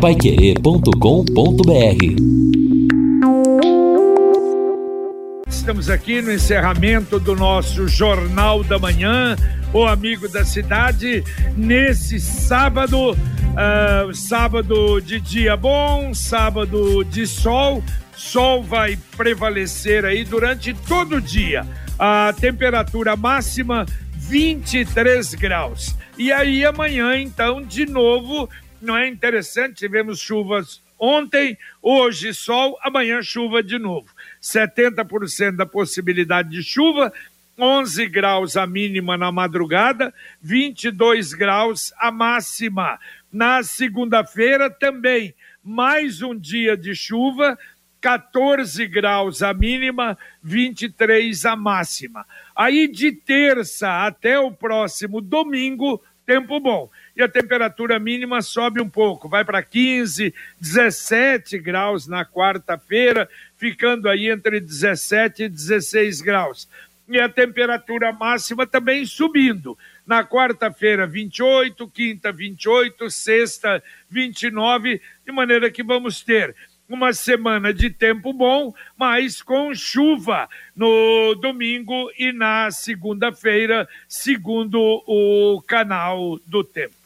paiquerê.com.br Estamos aqui no encerramento do nosso Jornal da Manhã, o Amigo da Cidade, nesse sábado, uh, sábado de dia bom, sábado de sol, sol vai prevalecer aí durante todo o dia. A temperatura máxima 23 graus. E aí amanhã, então, de novo, não é interessante? Tivemos chuvas ontem, hoje sol, amanhã chuva de novo. 70% da possibilidade de chuva, 11 graus a mínima na madrugada, 22 graus a máxima. Na segunda-feira também, mais um dia de chuva, 14 graus a mínima, 23 a máxima. Aí de terça até o próximo domingo, tempo bom. E a temperatura mínima sobe um pouco, vai para 15, 17 graus na quarta-feira, ficando aí entre 17 e 16 graus. E a temperatura máxima também subindo. Na quarta-feira, 28, quinta, 28, sexta, 29, de maneira que vamos ter uma semana de tempo bom, mas com chuva no domingo e na segunda-feira, segundo o canal do tempo.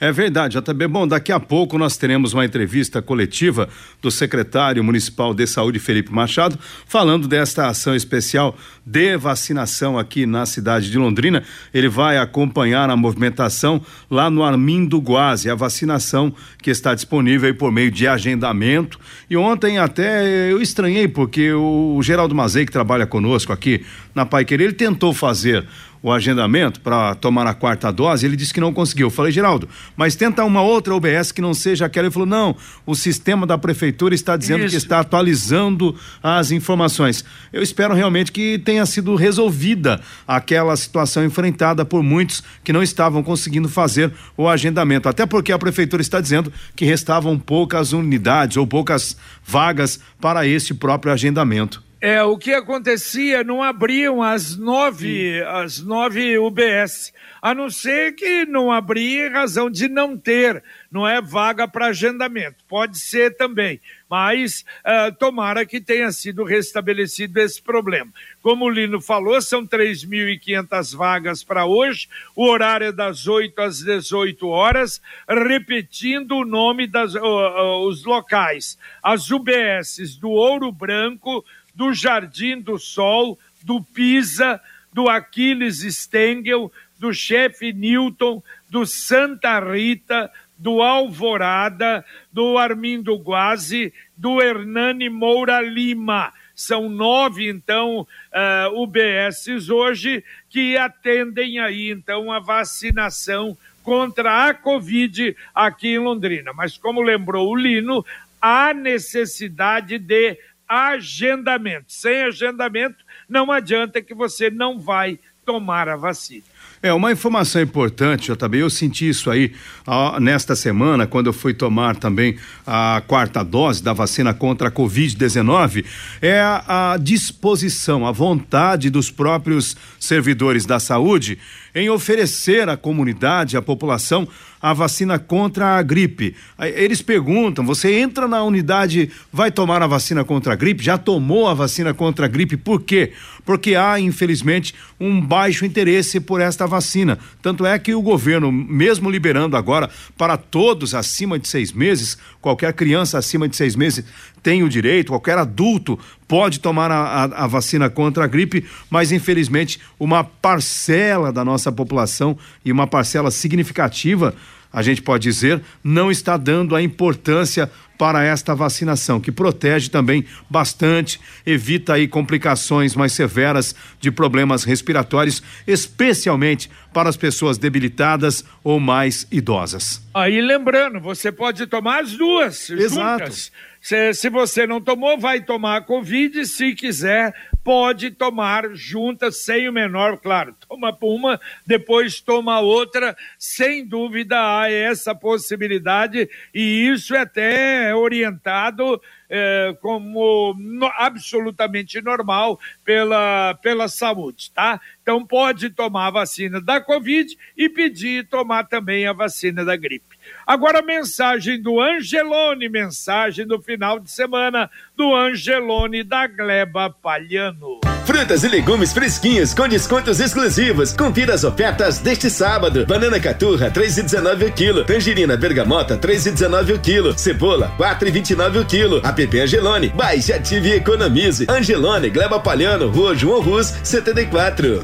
É verdade, JB. Bom, daqui a pouco nós teremos uma entrevista coletiva do secretário municipal de saúde, Felipe Machado, falando desta ação especial de vacinação aqui na cidade de Londrina. Ele vai acompanhar a movimentação lá no Armindo Guazi, a vacinação que está disponível por meio de agendamento. E ontem até eu estranhei, porque o Geraldo Mazei, que trabalha conosco aqui na Pai Querer, ele tentou fazer o agendamento para tomar a quarta dose, ele disse que não conseguiu. Eu falei, Geraldo, mas tenta uma outra UBS que não seja aquela. Ele falou, não, o sistema da prefeitura está dizendo Isso. que está atualizando as informações. Eu espero realmente que tenha sido resolvida aquela situação enfrentada por muitos que não estavam conseguindo fazer o agendamento. Até porque a prefeitura está dizendo que restavam poucas unidades ou poucas vagas para este próprio agendamento. É, o que acontecia, não abriam as nove, as nove UBS, a não ser que não abria em razão de não ter, não é vaga para agendamento, pode ser também, mas uh, tomara que tenha sido restabelecido esse problema. Como o Lino falou, são 3.500 vagas para hoje, o horário é das 8 às 18 horas, repetindo o nome dos uh, uh, locais, as UBSs do Ouro Branco, do Jardim do Sol, do Pisa, do Aquiles Stengel, do chefe Newton, do Santa Rita, do Alvorada, do Armindo Guazi, do Hernani Moura Lima. São nove, então, uh, eh, UBSs hoje que atendem aí, então, a vacinação contra a Covid aqui em Londrina. Mas, como lembrou o Lino, há necessidade de agendamento. Sem agendamento, não adianta que você não vai tomar a vacina. É, uma informação importante, JB, eu senti isso aí ó, nesta semana, quando eu fui tomar também a quarta dose da vacina contra a Covid-19, é a, a disposição, a vontade dos próprios servidores da saúde em oferecer à comunidade, à população, a vacina contra a gripe. Eles perguntam: você entra na unidade, vai tomar a vacina contra a gripe? Já tomou a vacina contra a gripe? Por quê? Porque há, infelizmente, um baixo interesse por esta vacina. Tanto é que o governo, mesmo liberando agora para todos acima de seis meses, qualquer criança acima de seis meses tem o direito, qualquer adulto pode tomar a, a, a, vacina contra a gripe, mas infelizmente uma parcela da nossa população e uma parcela significativa, a gente pode dizer, não está dando a importância para esta vacinação, que protege também bastante, evita aí complicações mais severas de problemas respiratórios, especialmente para as pessoas debilitadas ou mais idosas. Aí lembrando, você pode tomar as duas Exato. juntas. Se, se você não tomou, vai tomar a Covid, se quiser, pode tomar juntas, sem o menor, claro, toma uma, depois toma outra, sem dúvida há essa possibilidade, e isso é até orientado é, como no, absolutamente normal pela, pela saúde, tá? Então pode tomar a vacina da Covid e pedir tomar também a vacina da gripe. Agora, mensagem do Angelone, mensagem do final de semana do Angelone da Gleba Palhano. Frutas e legumes fresquinhos com descontos exclusivos. Confira as ofertas deste sábado. Banana caturra, 3,19 o quilo. Tangerina bergamota, 3,19 o quilo. Cebola, 4,29 o quilo. App Angelone, baixe, ative e economize. Angelone, Gleba Palhano, Rua João Rus, 74.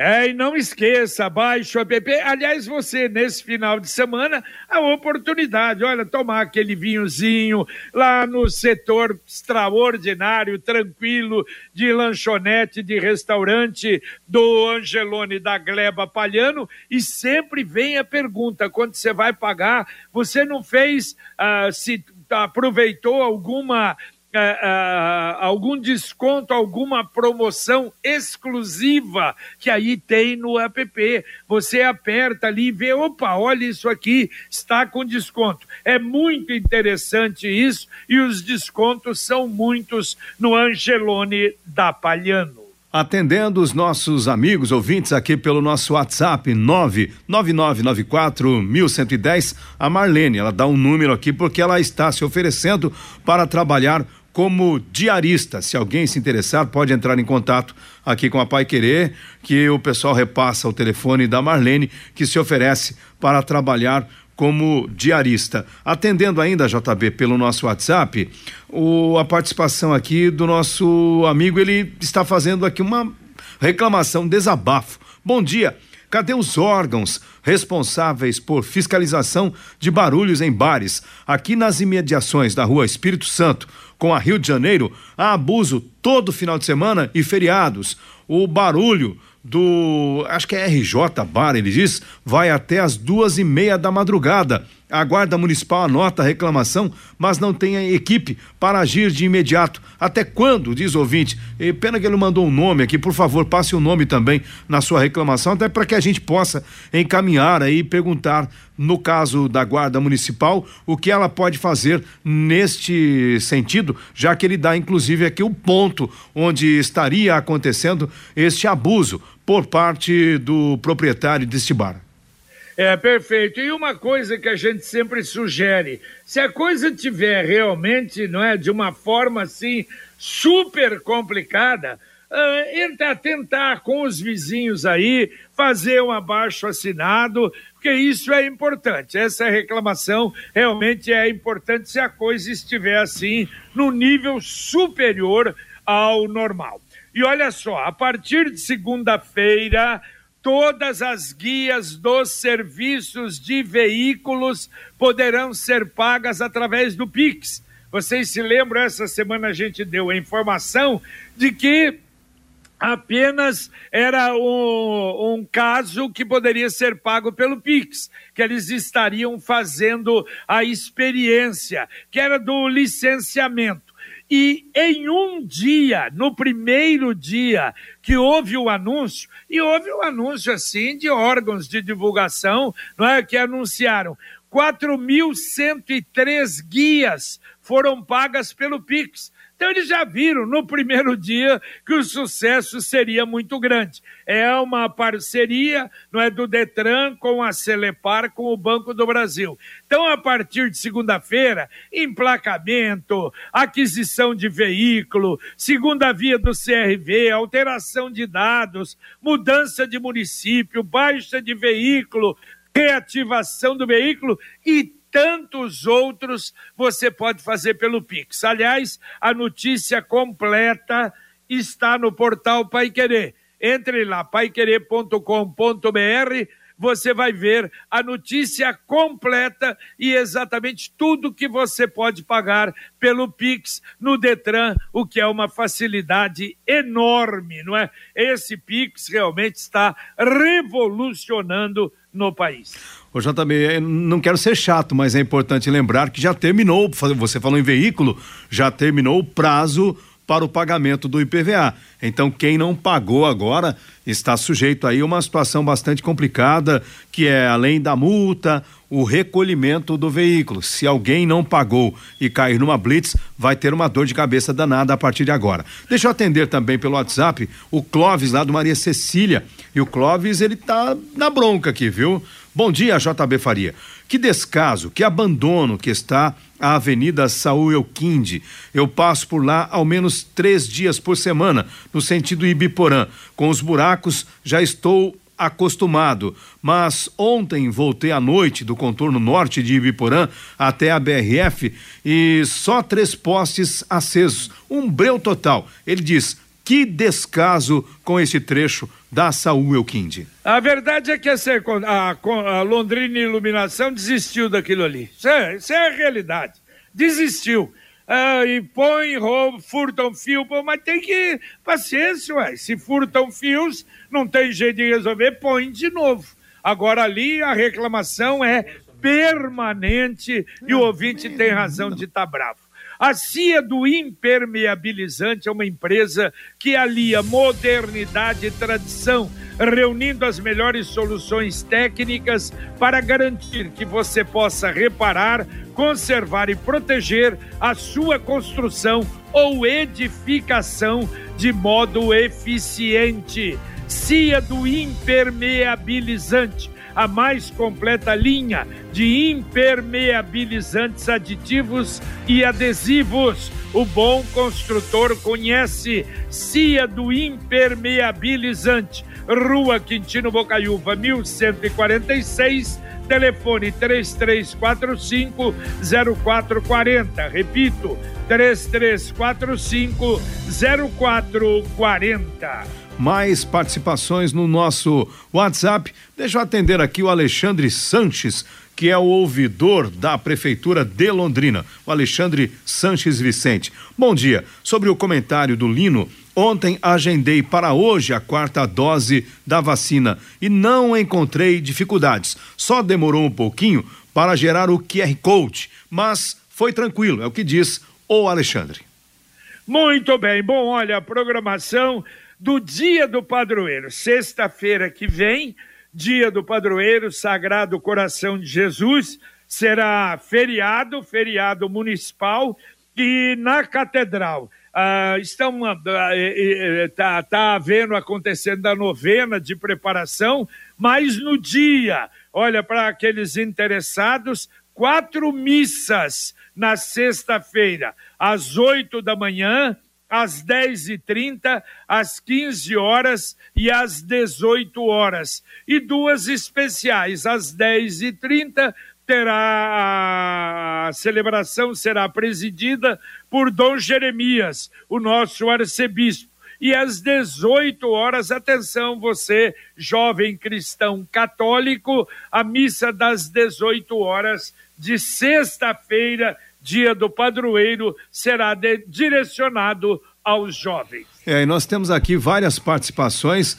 É, e não esqueça, baixe o app. Aliás, você, nesse final de semana, a oportunidade, olha, tomar aquele vinhozinho lá no setor extraordinário, tranquilo, de lanchonete, de restaurante do Angelone da Gleba Palhano. E sempre vem a pergunta: quando você vai pagar, você não fez, uh, se aproveitou alguma é, é, algum desconto, alguma promoção exclusiva que aí tem no app. Você aperta ali e vê, opa, olha isso aqui, está com desconto. É muito interessante isso e os descontos são muitos no Angelone da Palhano. Atendendo os nossos amigos ouvintes aqui pelo nosso WhatsApp 99994 1110, a Marlene, ela dá um número aqui porque ela está se oferecendo para trabalhar como diarista. Se alguém se interessar, pode entrar em contato aqui com a Pai Querer, que o pessoal repassa o telefone da Marlene, que se oferece para trabalhar como diarista. Atendendo ainda, JB, pelo nosso WhatsApp, o, a participação aqui do nosso amigo, ele está fazendo aqui uma reclamação, desabafo. Bom dia. Cadê os órgãos responsáveis por fiscalização de barulhos em bares? Aqui nas imediações da rua Espírito Santo, com a Rio de Janeiro, há abuso todo final de semana e feriados. O barulho do. Acho que é RJ Bar, ele diz, vai até as duas e meia da madrugada. A Guarda Municipal anota a reclamação, mas não tem equipe para agir de imediato. Até quando, diz o ouvinte? E pena que ele mandou um nome aqui, por favor, passe o nome também na sua reclamação, até para que a gente possa encaminhar aí e perguntar, no caso da Guarda Municipal, o que ela pode fazer neste sentido, já que ele dá, inclusive, aqui o ponto onde estaria acontecendo este abuso por parte do proprietário deste bar. É, perfeito. E uma coisa que a gente sempre sugere, se a coisa tiver realmente, não é, de uma forma assim super complicada, uh, entra tentar com os vizinhos aí fazer um abaixo assinado, porque isso é importante. Essa reclamação realmente é importante se a coisa estiver assim no nível superior ao normal. E olha só, a partir de segunda-feira todas as guias dos serviços de veículos poderão ser pagas através do Pix. Vocês se lembram, essa semana a gente deu a informação de que apenas era um, um, caso que poderia ser pago pelo Pix, que eles estariam fazendo a experiência, que era do licenciamento. E em um dia, no primeiro dia que houve o anúncio, e houve o um anúncio assim de órgãos de divulgação, não é que anunciaram 4.103 guias foram pagas pelo Pix. Então eles já viram no primeiro dia que o sucesso seria muito grande. É uma parceria, não é do Detran com a Celepar com o Banco do Brasil. Então a partir de segunda-feira, emplacamento, aquisição de veículo, segunda via do CRV, alteração de dados, mudança de município, baixa de veículo, reativação do veículo e tantos outros você pode fazer pelo Pix. Aliás, a notícia completa está no portal Pai Querer. Entre lá, paiquerer.com.br, você vai ver a notícia completa e exatamente tudo que você pode pagar pelo Pix no Detran, o que é uma facilidade enorme, não é? Esse Pix realmente está revolucionando no país. Ô JB, não quero ser chato, mas é importante lembrar que já terminou, você falou em veículo, já terminou o prazo para o pagamento do IPVA. Então, quem não pagou agora está sujeito aí a uma situação bastante complicada, que é além da multa, o recolhimento do veículo. Se alguém não pagou e cair numa blitz, vai ter uma dor de cabeça danada a partir de agora. Deixa eu atender também pelo WhatsApp o Clóvis lá do Maria Cecília. E o Clóvis, ele tá na bronca aqui, viu? Bom dia, JB Faria. Que descaso, que abandono que está a Avenida Saúl Elquinde. Eu passo por lá ao menos três dias por semana, no sentido Ibiporã. Com os buracos, já estou acostumado, mas ontem voltei à noite do contorno norte de Ibiporã até a BRF e só três postes acesos, um breu total. Ele diz: que descaso com esse trecho da Saúl Elquinde. A verdade é que a, a, a Londrina Iluminação desistiu daquilo ali. Isso é, isso é a realidade. Desistiu. Ah, põe, rouba, furtam fio, mas tem que. Paciência, ué. Se furtam fios, não tem jeito de resolver, põe de novo. Agora ali a reclamação é permanente e o ouvinte tem razão de estar tá bravo. A CIA do Impermeabilizante é uma empresa que alia modernidade e tradição, reunindo as melhores soluções técnicas para garantir que você possa reparar, conservar e proteger a sua construção ou edificação de modo eficiente. CIA do Impermeabilizante a mais completa linha de impermeabilizantes aditivos e adesivos. O bom construtor conhece CIA do Impermeabilizante. Rua Quintino Bocaiúva, 1146, telefone 3345 0440. Repito, 3345 0440 mais participações no nosso WhatsApp. Deixa eu atender aqui o Alexandre Sanches, que é o ouvidor da Prefeitura de Londrina, o Alexandre Sanches Vicente. Bom dia. Sobre o comentário do Lino, ontem agendei para hoje a quarta dose da vacina e não encontrei dificuldades. Só demorou um pouquinho para gerar o QR Code, mas foi tranquilo, é o que diz o Alexandre. Muito bem. Bom, olha, a programação do Dia do Padroeiro. Sexta-feira que vem, Dia do Padroeiro, Sagrado Coração de Jesus, será feriado, feriado municipal, e na Catedral. Ah, estão está ah, tá havendo acontecendo a novena de preparação, mas no dia, olha para aqueles interessados, quatro missas na sexta-feira, às oito da manhã, às 10h30, às 15 horas e às 18 horas. E duas especiais, às 10h30, terá a celebração será presidida por Dom Jeremias, o nosso arcebispo. E às 18 horas, atenção, você, jovem cristão católico, a missa das 18 horas de sexta-feira dia do padroeiro será direcionado aos jovens. É, e nós temos aqui várias participações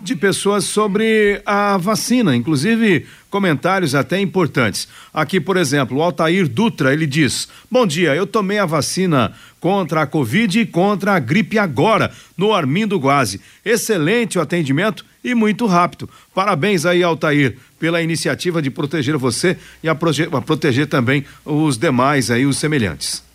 de pessoas sobre a vacina, inclusive comentários até importantes. Aqui, por exemplo, o Altair Dutra, ele diz: Bom dia, eu tomei a vacina contra a Covid e contra a gripe agora, no Armindo Guazi. Excelente o atendimento e muito rápido. Parabéns aí, Altair, pela iniciativa de proteger você e a, proteger também os demais aí, os semelhantes.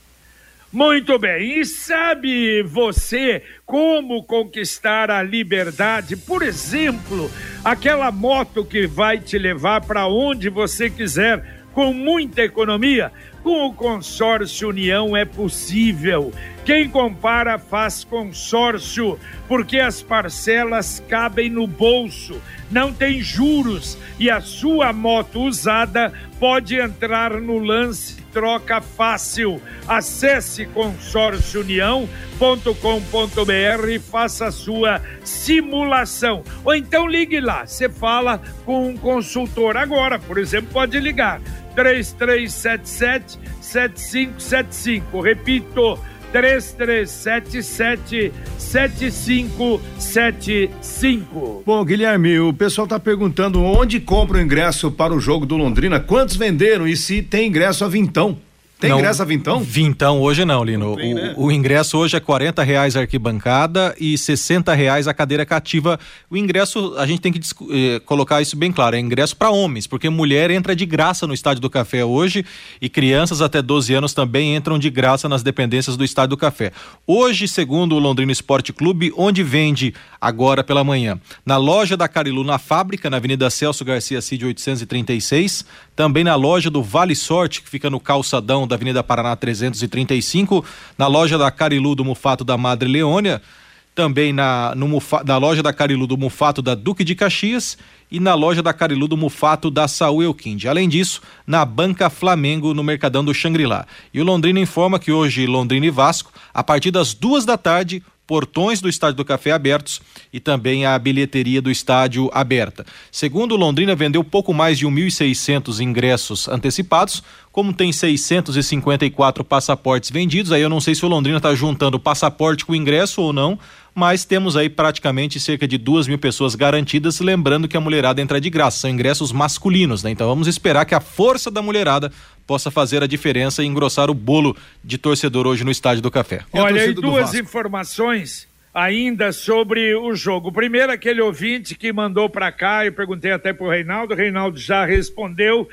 Muito bem, e sabe você como conquistar a liberdade? Por exemplo, aquela moto que vai te levar para onde você quiser com muita economia? Com o consórcio União é possível. Quem compara faz consórcio, porque as parcelas cabem no bolso, não tem juros e a sua moto usada pode entrar no lance troca fácil. Acesse consórciounião.com.br e faça a sua simulação. Ou então ligue lá, você fala com um consultor agora, por exemplo, pode ligar 3377 7575. Repito, 3377 7575. Bom, Guilherme, o pessoal está perguntando onde compra o ingresso para o jogo do Londrina, quantos venderam e se tem ingresso a vintão? Tem não, ingresso a vintão? Vintão hoje não, Lino. Não tem, né? o, o, ingresso hoje é quarenta reais a arquibancada e sessenta reais a cadeira cativa. O ingresso, a gente tem que eh, colocar isso bem claro, é ingresso para homens, porque mulher entra de graça no Estádio do Café hoje e crianças até 12 anos também entram de graça nas dependências do Estádio do Café. Hoje, segundo o Londrina Esporte Clube, onde vende agora pela manhã? Na loja da Carilu, na fábrica, na Avenida Celso Garcia Cid 836, também na loja do Vale Sorte, que fica no calçadão da Avenida Paraná 335, na loja da Carilu do Mufato da Madre Leônia, também na, no na loja da Carilu do Mufato da Duque de Caxias e na loja da Carilu do Mufato da Saúl Elquinde. Além disso, na Banca Flamengo, no Mercadão do Xangri-Lá. E o Londrina informa que hoje Londrina e Vasco, a partir das duas da tarde, portões do Estádio do Café abertos e também a bilheteria do estádio aberta. Segundo Londrina, vendeu pouco mais de 1.600 ingressos antecipados, como tem 654 passaportes vendidos, aí eu não sei se o Londrina está juntando passaporte com ingresso ou não, mas temos aí praticamente cerca de duas mil pessoas garantidas, lembrando que a mulherada entra de graça, são ingressos masculinos, né? Então vamos esperar que a força da mulherada possa fazer a diferença e engrossar o bolo de torcedor hoje no Estádio do Café. Olha, aí duas informações ainda sobre o jogo. Primeiro, aquele ouvinte que mandou para cá, eu perguntei até para o Reinaldo, o Reinaldo já respondeu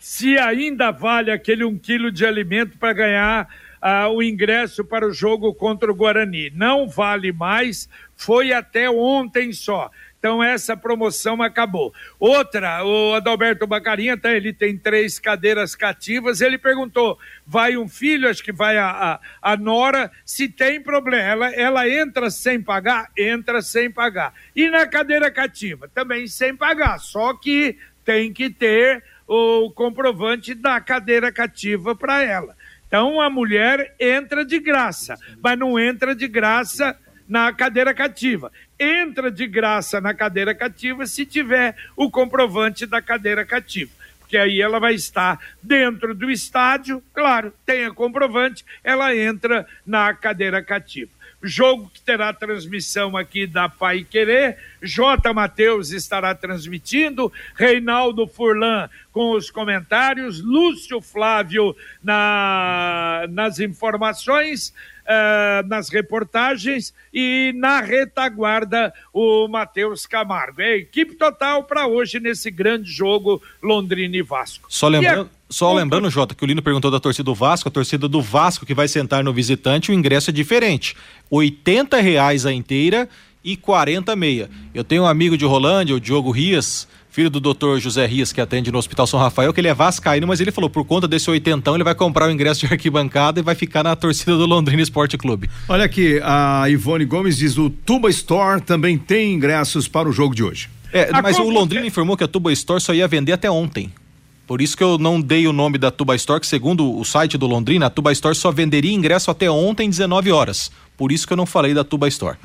se ainda vale aquele um quilo de alimento para ganhar uh, o ingresso para o jogo contra o Guarani. Não vale mais, foi até ontem só. Então essa promoção acabou. Outra, o Adalberto Bacarinha, tá, ele tem três cadeiras cativas. Ele perguntou: vai um filho, acho que vai a, a, a Nora, se tem problema. Ela, ela entra sem pagar? Entra sem pagar. E na cadeira cativa? Também sem pagar. Só que tem que ter o comprovante da cadeira cativa para ela. Então a mulher entra de graça, mas não entra de graça na cadeira cativa entra de graça na cadeira cativa se tiver o comprovante da cadeira cativa. Porque aí ela vai estar dentro do estádio, claro, tem a comprovante, ela entra na cadeira cativa. Jogo que terá transmissão aqui da Pai Querer. J. Matheus estará transmitindo, Reinaldo Furlan com os comentários, Lúcio Flávio na, nas informações uh, nas reportagens e na retaguarda o Matheus Camargo. É equipe total para hoje nesse grande jogo Londrina e Vasco. Só lembrando. É... Só lembrando, Jota, que o Lino perguntou da torcida do Vasco, a torcida do Vasco que vai sentar no visitante, o ingresso é diferente. R$ reais a inteira e 40 meia. Eu tenho um amigo de Rolândia, o Diogo Rias, filho do doutor José Rias, que atende no Hospital São Rafael, que ele é vascaíno, mas ele falou, por conta desse oitentão, ele vai comprar o ingresso de arquibancada e vai ficar na torcida do Londrina Esporte Clube. Olha aqui, a Ivone Gomes diz, o Tuba Store também tem ingressos para o jogo de hoje. É, mas o Londrina informou que a Tuba Store só ia vender até ontem. Por isso que eu não dei o nome da Tuba Store, que segundo o site do Londrina, a Tuba Store só venderia ingresso até ontem, 19 horas. Por isso que eu não falei da Tuba Store.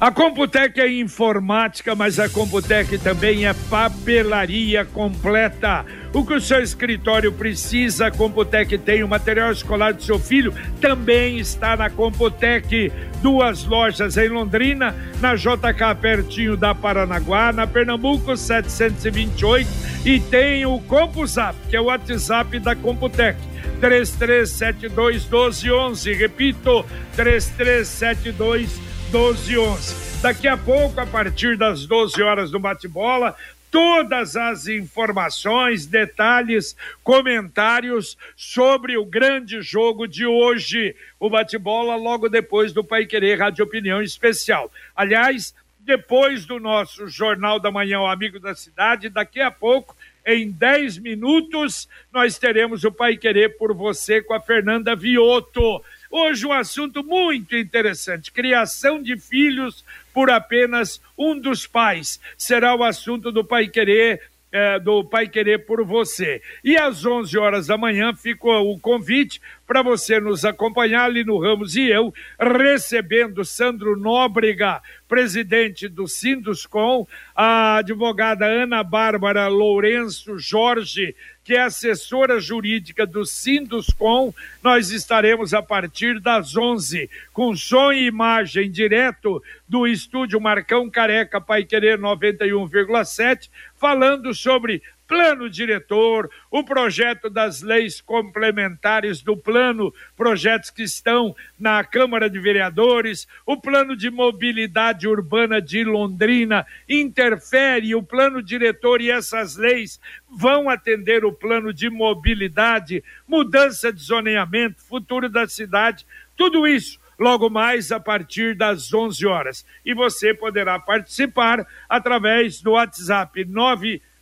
A Computec é informática, mas a Computec também é papelaria completa. O que o seu escritório precisa, a Computec tem. O material escolar do seu filho também está na Computec. Duas lojas em Londrina, na JK, pertinho da Paranaguá, na Pernambuco 728. E tem o CompuZap, que é o WhatsApp da Computec. 3372 1211. Repito, 3372 1211. 1211. Daqui a pouco, a partir das 12 horas do bate-bola, todas as informações, detalhes, comentários sobre o grande jogo de hoje, o bate-bola, logo depois do Pai Querer Rádio Opinião Especial. Aliás, depois do nosso Jornal da Manhã, o Amigo da Cidade, daqui a pouco. Em 10 minutos, nós teremos o Pai Querer por você com a Fernanda Vioto. Hoje um assunto muito interessante: criação de filhos por apenas um dos pais. Será o assunto do Pai Querer. É, do Pai Querer por você. E às 11 horas da manhã fica o convite para você nos acompanhar ali no Ramos e eu, recebendo Sandro Nóbrega, presidente do Sinduscom, a advogada Ana Bárbara Lourenço Jorge, que é assessora jurídica do Sinduscom, nós estaremos a partir das 11 com som e imagem direto do estúdio Marcão Careca Pai Querer 91,7, falando sobre plano diretor, o projeto das leis complementares do plano, projetos que estão na Câmara de Vereadores, o plano de mobilidade urbana de Londrina interfere, o plano diretor e essas leis vão atender o plano de mobilidade, mudança de zoneamento, futuro da cidade, tudo isso logo mais a partir das 11 horas. E você poderá participar através do WhatsApp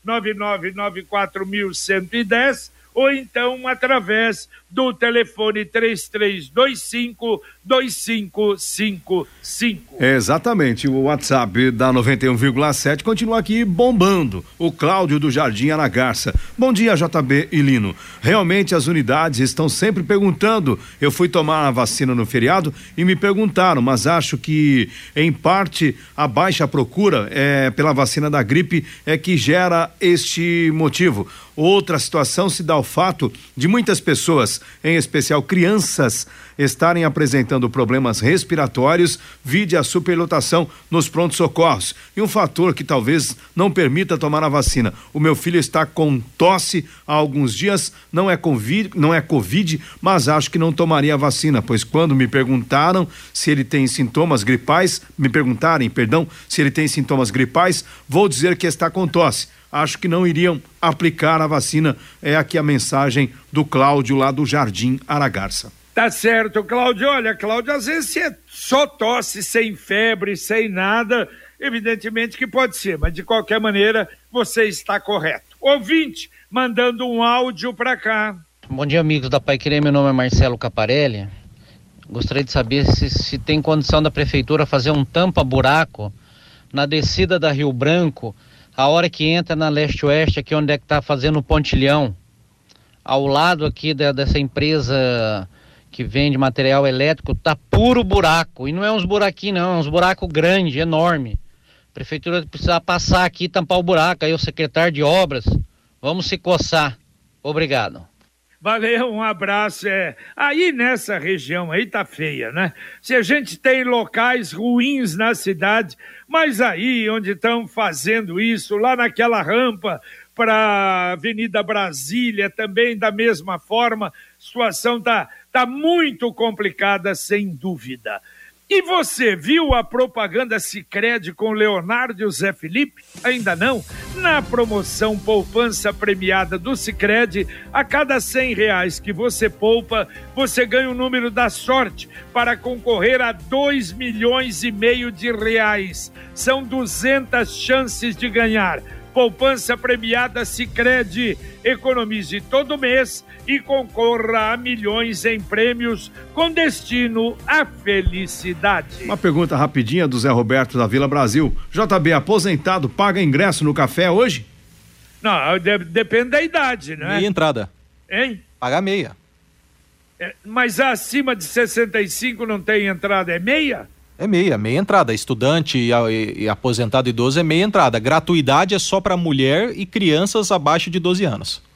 999941110 ou então através do telefone 3325 2555. É exatamente, o WhatsApp da 91,7 continua aqui bombando. O Cláudio do Jardim Anagarça. Bom dia, JB e Lino. Realmente as unidades estão sempre perguntando. Eu fui tomar a vacina no feriado e me perguntaram, mas acho que em parte a baixa procura é, pela vacina da gripe é que gera este motivo. Outra situação se dá ao fato de muitas pessoas, em especial crianças, estarem apresentando problemas respiratórios, vide a superlotação nos prontos socorros. E um fator que talvez não permita tomar a vacina. O meu filho está com tosse há alguns dias, não é covid, não é covid, mas acho que não tomaria a vacina, pois quando me perguntaram se ele tem sintomas gripais, me perguntarem, perdão, se ele tem sintomas gripais, vou dizer que está com tosse acho que não iriam aplicar a vacina. É aqui a mensagem do Cláudio lá do Jardim Aragarça. Tá certo, Cláudio. Olha, Cláudio, às vezes se é só tosse, sem febre, sem nada, evidentemente que pode ser, mas de qualquer maneira você está correto. Ouvinte, mandando um áudio para cá. Bom dia, amigos da Pai Querer. Meu nome é Marcelo Caparelli. Gostaria de saber se, se tem condição da prefeitura fazer um tampa-buraco na descida da Rio Branco, a hora que entra na leste-oeste, aqui onde é que está fazendo o pontilhão, ao lado aqui da, dessa empresa que vende material elétrico, tá puro buraco. E não é uns buraquinhos, não, é uns buracos grandes, enorme. A prefeitura precisa passar aqui tampar o buraco. Aí o secretário de obras, vamos se coçar. Obrigado. Valeu, um abraço. É. Aí nessa região aí tá feia, né? Se a gente tem locais ruins na cidade, mas aí onde estão fazendo isso, lá naquela rampa para Avenida Brasília, também da mesma forma, situação tá Está muito complicada, sem dúvida. E você viu a propaganda Sicredi com Leonardo e o Zé Felipe? Ainda não? Na promoção Poupança Premiada do Sicredi, a cada cem reais que você poupa, você ganha o número da sorte para concorrer a dois milhões e meio de reais. São 200 chances de ganhar. Poupança premiada Sicredi. Economize todo mês e concorra a milhões em prêmios com destino à felicidade. Uma pergunta rapidinha do Zé Roberto da Vila Brasil. JB aposentado paga ingresso no café hoje? Não, de, depende da idade, né? Meia entrada. Hein? Pagar meia. É, mas acima de 65 não tem entrada, é meia? É meia, meia entrada. Estudante e, e, e aposentado idoso é meia entrada. Gratuidade é só para mulher e crianças abaixo de 12 anos.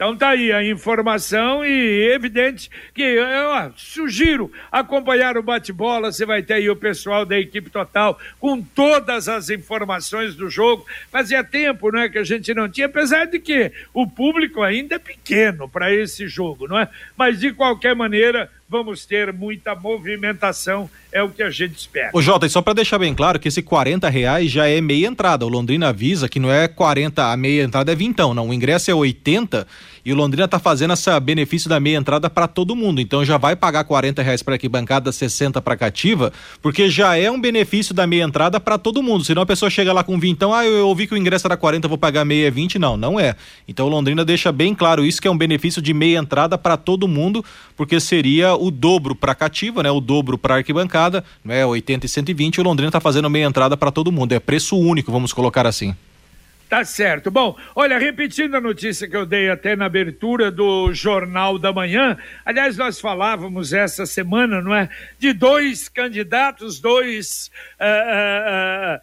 Então tá aí a informação e evidente que eu sugiro acompanhar o bate-bola, você vai ter aí o pessoal da equipe total com todas as informações do jogo. Fazia tempo, não é, que a gente não tinha, apesar de que o público ainda é pequeno para esse jogo, não é? Mas de qualquer maneira, vamos ter muita movimentação, é o que a gente espera. Ô Jota, só para deixar bem claro que esse 40 reais já é meia entrada. O Londrina avisa que não é 40, a meia entrada é vintão, não. O ingresso é 80 e o Londrina tá fazendo esse benefício da meia entrada para todo mundo. Então já vai pagar 40 reais para arquibancada, 60 para cativa, porque já é um benefício da meia entrada para todo mundo. Senão a pessoa chega lá com vintão, ah, eu ouvi que o ingresso era 40, vou pagar meia 20. Não, não é. Então o Londrina deixa bem claro isso que é um benefício de meia entrada para todo mundo, porque seria o dobro para cativa, né? O dobro para arquibancada, né? 80 e 120, o Londrina está fazendo meia entrada para todo mundo. É preço único, vamos colocar assim. Tá certo. Bom, olha, repetindo a notícia que eu dei até na abertura do Jornal da Manhã, aliás, nós falávamos essa semana, não é? De dois candidatos, dois. Uh, uh, uh,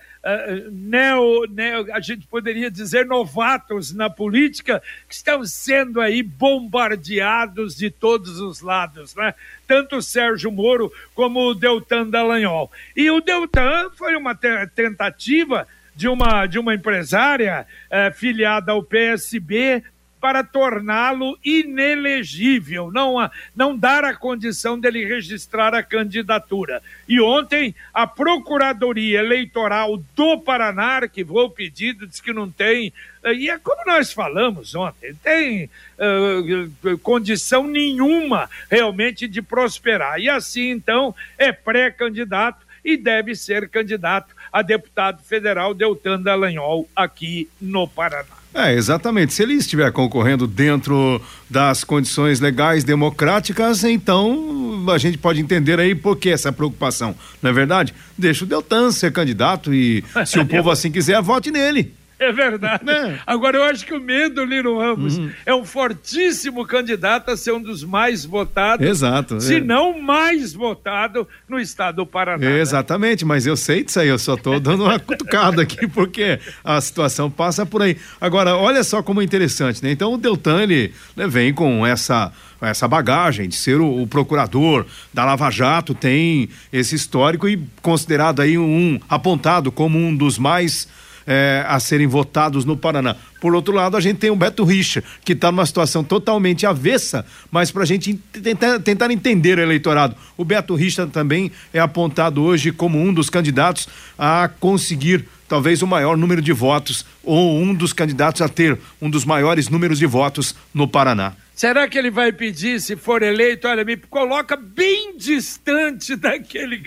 neo, neo, a gente poderia dizer novatos na política, que estão sendo aí bombardeados de todos os lados, né? Tanto o Sérgio Moro como o Deltan Dallagnol. E o Deltan foi uma tentativa de uma, de uma empresária eh, filiada ao PSB para torná-lo inelegível, não, não dar a condição dele registrar a candidatura. E ontem, a Procuradoria Eleitoral do Paraná, que vou pedido, diz que não tem, eh, e é como nós falamos ontem, tem uh, condição nenhuma realmente de prosperar. E assim, então, é pré-candidato e deve ser candidato a deputado federal Deltan Dallagnol aqui no Paraná. É, exatamente. Se ele estiver concorrendo dentro das condições legais democráticas, então a gente pode entender aí por que essa preocupação. Não é verdade? Deixa o Deltan ser candidato e, se o povo assim quiser, vote nele. É verdade. É. Agora, eu acho que o medo, Lino Ramos, uhum. é um fortíssimo candidato a ser um dos mais votados. Exato. Se é. não mais votado no estado do Paraná. Né? Exatamente, mas eu sei disso aí, eu só estou dando uma cutucada aqui, porque a situação passa por aí. Agora, olha só como é interessante, né? Então, o Deltan, ele né, vem com essa essa bagagem de ser o, o, procurador da Lava Jato, tem esse histórico e considerado aí um apontado como um dos mais é, a serem votados no Paraná. Por outro lado, a gente tem o Beto Richa, que está numa situação totalmente avessa, mas para a gente tentar, tentar entender o eleitorado. O Beto Richa também é apontado hoje como um dos candidatos a conseguir talvez o maior número de votos ou um dos candidatos a ter um dos maiores números de votos no Paraná. Será que ele vai pedir, se for eleito, olha, me coloca bem distante daquele,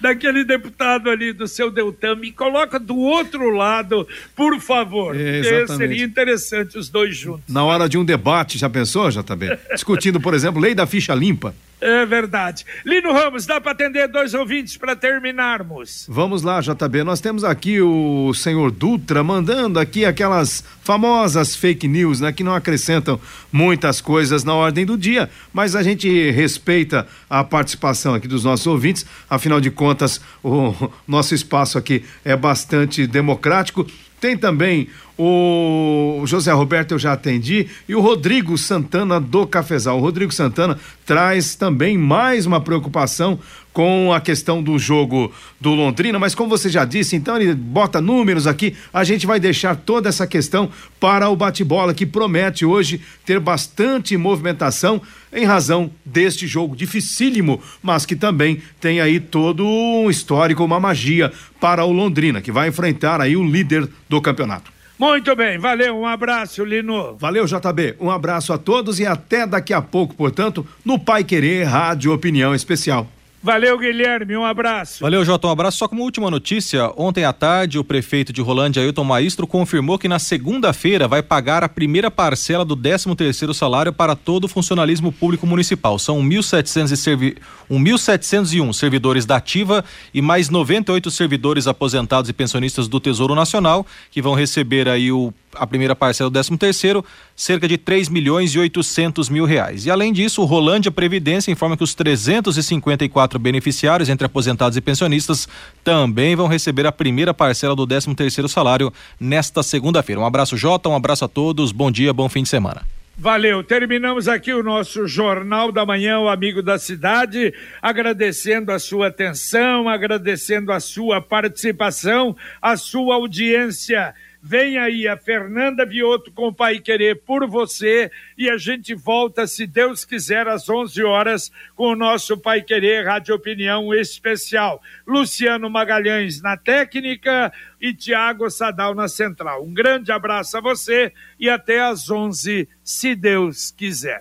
daquele deputado ali do seu Deltan, me coloca do outro lado, por favor. É, seria interessante os dois juntos. Na hora de um debate, já pensou, JB? Discutindo, por exemplo, lei da ficha limpa. É verdade. Lino Ramos, dá para atender dois ouvintes para terminarmos. Vamos lá, JB. Nós temos aqui o senhor Dutra mandando aqui aquelas famosas fake news, né, que não acrescentam muitas coisas na ordem do dia, mas a gente respeita a participação aqui dos nossos ouvintes. Afinal de contas, o nosso espaço aqui é bastante democrático. Tem também o José Roberto, eu já atendi, e o Rodrigo Santana do Cafezal. O Rodrigo Santana traz também mais uma preocupação com a questão do jogo do Londrina, mas como você já disse, então ele bota números aqui, a gente vai deixar toda essa questão para o bate-bola, que promete hoje ter bastante movimentação em razão deste jogo dificílimo, mas que também tem aí todo um histórico, uma magia para o Londrina, que vai enfrentar aí o líder do campeonato. Muito bem, valeu, um abraço, Lino. Valeu, JB. Um abraço a todos e até daqui a pouco, portanto, no Pai Querer Rádio Opinião Especial. Valeu, Guilherme, um abraço. Valeu, Jota, um abraço. Só como última notícia, ontem à tarde o prefeito de Rolândia, Ailton Maestro, confirmou que na segunda-feira vai pagar a primeira parcela do 13 terceiro salário para todo o funcionalismo público municipal. São 1.700 servi... 1.701 servidores da ativa e mais 98 servidores aposentados e pensionistas do Tesouro Nacional que vão receber aí o a primeira parcela do 13 terceiro, cerca de 3 milhões e 800 mil reais. E além disso, o Rolândia Previdência informa que os 354 beneficiários, entre aposentados e pensionistas, também vão receber a primeira parcela do 13 terceiro salário nesta segunda-feira. Um abraço, Jota, um abraço a todos, bom dia, bom fim de semana. Valeu, terminamos aqui o nosso Jornal da Manhã, o Amigo da Cidade, agradecendo a sua atenção, agradecendo a sua participação, a sua audiência. Vem aí a Fernanda Vioto com o Pai Querer por você e a gente volta, se Deus quiser, às 11 horas com o nosso Pai Querer Rádio Opinião Especial. Luciano Magalhães na técnica e Tiago Sadal na central. Um grande abraço a você e até às 11, se Deus quiser.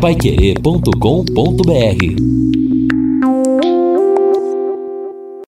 Paiquerê.com.br